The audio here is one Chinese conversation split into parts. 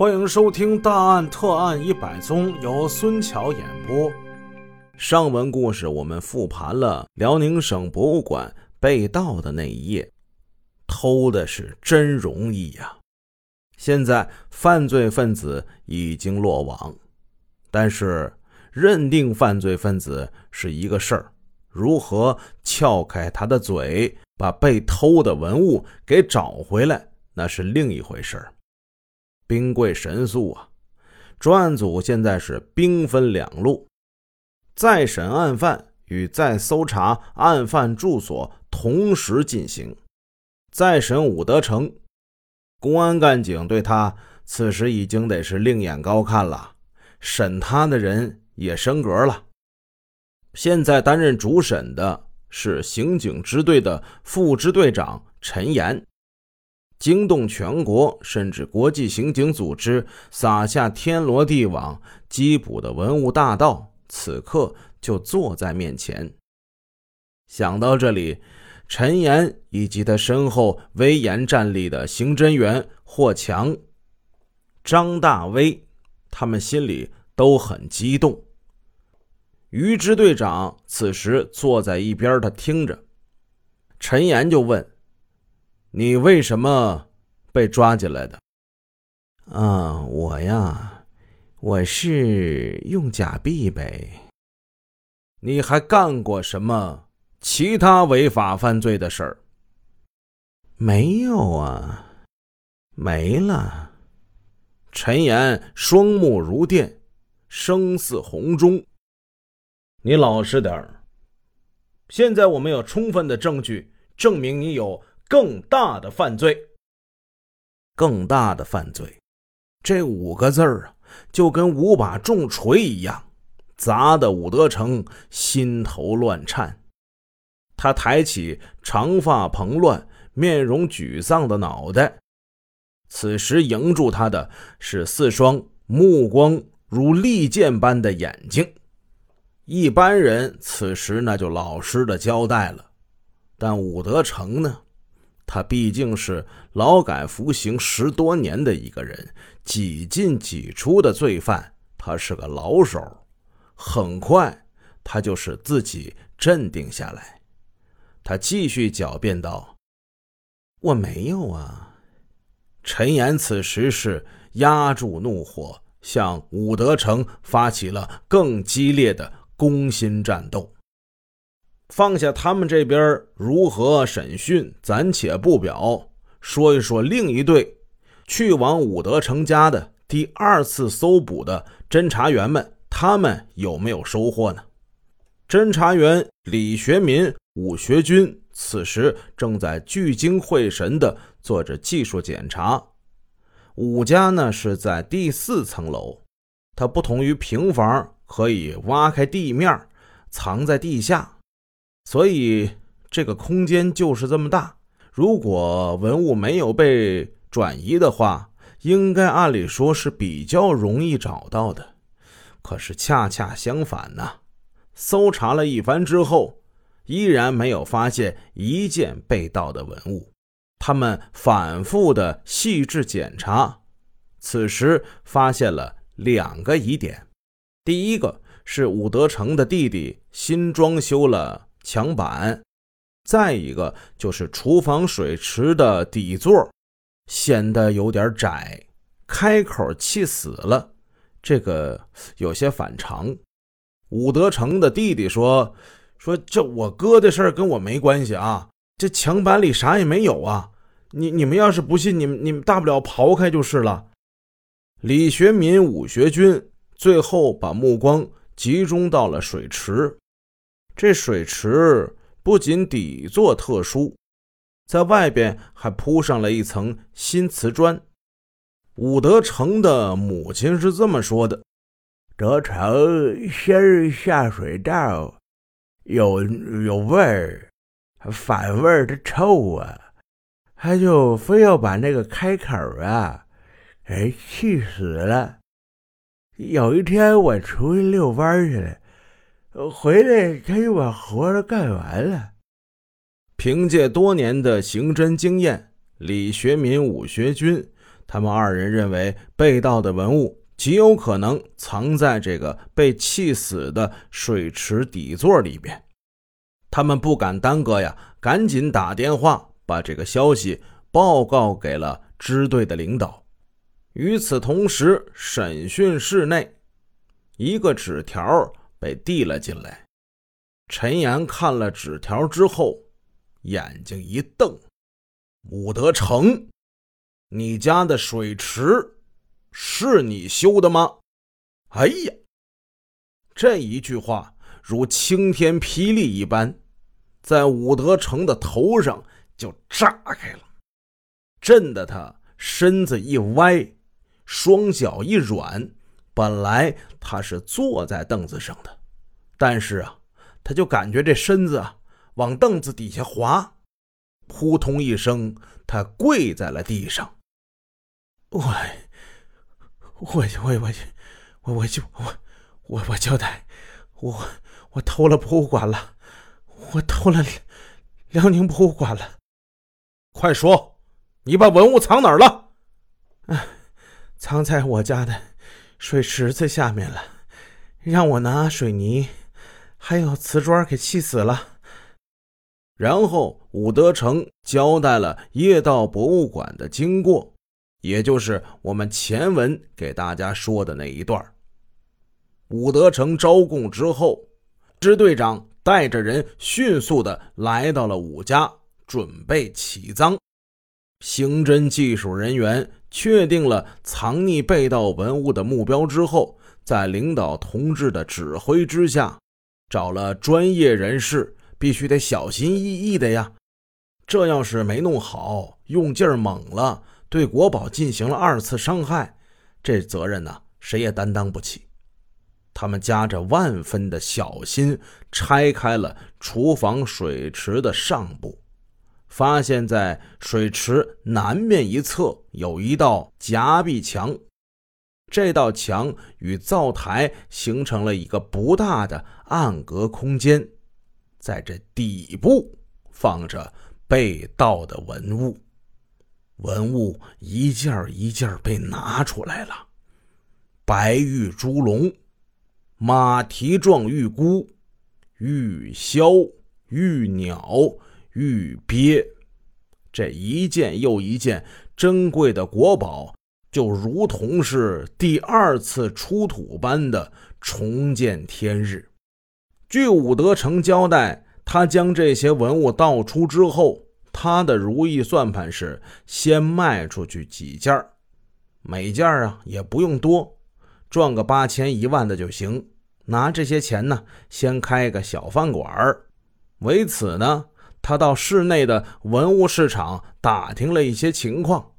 欢迎收听《大案特案一百宗》，由孙桥演播。上文故事我们复盘了辽宁省博物馆被盗的那一夜，偷的是真容易呀！现在犯罪分子已经落网，但是认定犯罪分子是一个事儿，如何撬开他的嘴，把被偷的文物给找回来，那是另一回事儿。兵贵神速啊！专案组现在是兵分两路，再审案犯与再搜查案犯住所同时进行。再审武德成，公安干警对他此时已经得是另眼高看了，审他的人也升格了。现在担任主审的是刑警支队的副支队长陈岩。惊动全国甚至国际刑警组织，撒下天罗地网缉捕的文物大盗，此刻就坐在面前。想到这里，陈岩以及他身后威严站立的刑侦员霍强、张大威，他们心里都很激动。于支队长此时坐在一边，他听着，陈岩就问。你为什么被抓进来的？啊，我呀，我是用假币呗。你还干过什么其他违法犯罪的事儿？没有啊，没了。陈岩双目如电，声似洪钟。你老实点儿。现在我们有充分的证据证明你有。更大的犯罪，更大的犯罪，这五个字儿啊，就跟五把重锤一样，砸得武德成心头乱颤。他抬起长发蓬乱、面容沮丧的脑袋，此时迎住他的是四双目光如利剑般的眼睛。一般人此时那就老实的交代了，但武德成呢？他毕竟是劳改服刑十多年的一个人，几进几出的罪犯，他是个老手。很快，他就使自己镇定下来。他继续狡辩道：“我没有啊。”陈岩此时是压住怒火，向武德成发起了更激烈的攻心战斗。放下他们这边如何审讯，暂且不表。说一说另一队去往武德成家的第二次搜捕的侦查员们，他们有没有收获呢？侦查员李学民、武学军此时正在聚精会神地做着技术检查。武家呢是在第四层楼，它不同于平房，可以挖开地面，藏在地下。所以这个空间就是这么大。如果文物没有被转移的话，应该按理说是比较容易找到的。可是恰恰相反呢，搜查了一番之后，依然没有发现一件被盗的文物。他们反复的细致检查，此时发现了两个疑点：第一个是武德成的弟弟新装修了。墙板，再一个就是厨房水池的底座显得有点窄，开口气死了，这个有些反常。武德成的弟弟说：“说这我哥的事儿跟我没关系啊，这墙板里啥也没有啊。你你们要是不信，你们你们大不了刨开就是了。”李学民、武学军最后把目光集中到了水池。这水池不仅底座特殊，在外边还铺上了一层新瓷砖。武德成的母亲是这么说的：“德成先是下水道有有味儿，反味儿的臭啊，他就非要把那个开口啊，给气死了。有一天我出去遛弯去了。”回来，他又把活儿干完了。凭借多年的刑侦经验，李学民、武学军他们二人认为被盗的文物极有可能藏在这个被气死的水池底座里边。他们不敢耽搁呀，赶紧打电话把这个消息报告给了支队的领导。与此同时，审讯室内，一个纸条被递了进来。陈岩看了纸条之后，眼睛一瞪：“武德成，你家的水池是你修的吗？”哎呀，这一句话如晴天霹雳一般，在武德成的头上就炸开了，震得他身子一歪。双脚一软，本来他是坐在凳子上的，但是啊，他就感觉这身子啊往凳子底下滑，扑通一声，他跪在了地上。我，我，我，我，我，我就我，我，我交代，我，我偷了博物馆了，我偷了辽宁博物馆了。快说，你把文物藏哪儿了？哎。藏在我家的水池子下面了，让我拿水泥还有瓷砖给砌死了。然后武德成交代了夜道博物馆的经过，也就是我们前文给大家说的那一段。武德成招供之后，支队长带着人迅速的来到了武家，准备起赃。刑侦技术人员确定了藏匿被盗文物的目标之后，在领导同志的指挥之下，找了专业人士，必须得小心翼翼的呀。这要是没弄好，用劲儿猛了，对国宝进行了二次伤害，这责任呢，谁也担当不起。他们夹着万分的小心，拆开了厨房水池的上部。发现，在水池南面一侧有一道夹壁墙，这道墙与灶台形成了一个不大的暗格空间，在这底部放着被盗的文物，文物一件一件被拿出来了：白玉猪龙、马蹄状玉箍、玉箫、玉鸟。玉鳖，这一件又一件珍贵的国宝，就如同是第二次出土般的重见天日。据武德成交代，他将这些文物盗出之后，他的如意算盘是先卖出去几件每件啊也不用多，赚个八千一万的就行。拿这些钱呢，先开个小饭馆为此呢。他到市内的文物市场打听了一些情况，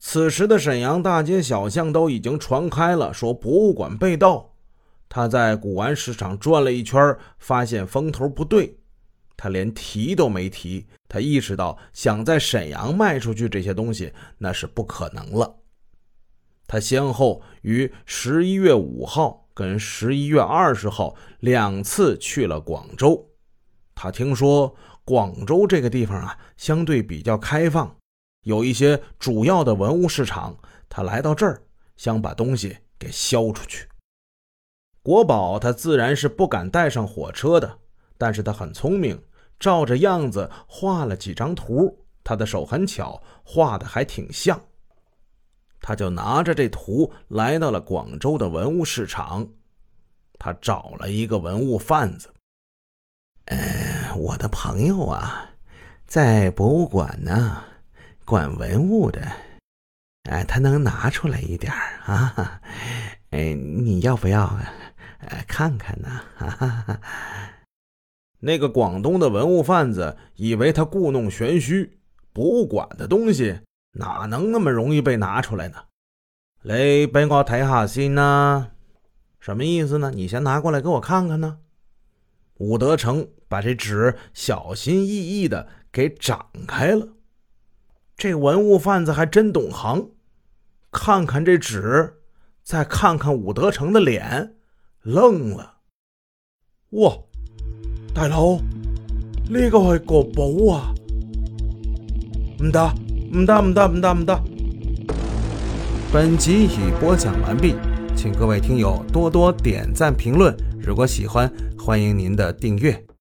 此时的沈阳大街小巷都已经传开了，说博物馆被盗。他在古玩市场转了一圈，发现风头不对，他连提都没提。他意识到想在沈阳卖出去这些东西那是不可能了。他先后于十一月五号跟十一月二十号两次去了广州，他听说。广州这个地方啊，相对比较开放，有一些主要的文物市场。他来到这儿，想把东西给销出去。国宝他自然是不敢带上火车的，但是他很聪明，照着样子画了几张图。他的手很巧，画的还挺像。他就拿着这图来到了广州的文物市场，他找了一个文物贩子。嗯，我的朋友啊，在博物馆呢，管文物的，哎，他能拿出来一点啊？哎，你要不要哎看看呢？哈哈。那个广东的文物贩子以为他故弄玄虚，博物馆的东西哪能那么容易被拿出来呢？来，帮我睇下先呢？什么意思呢？你先拿过来给我看看呢？武德成把这纸小心翼翼的给展开了，这文物贩子还真懂行，看看这纸，再看看武德成的脸，愣了。哇，大佬，呢个系国宝啊！唔得，唔得，唔得，唔得，唔得！本集已播讲完毕，请各位听友多多点赞评论。如果喜欢，欢迎您的订阅。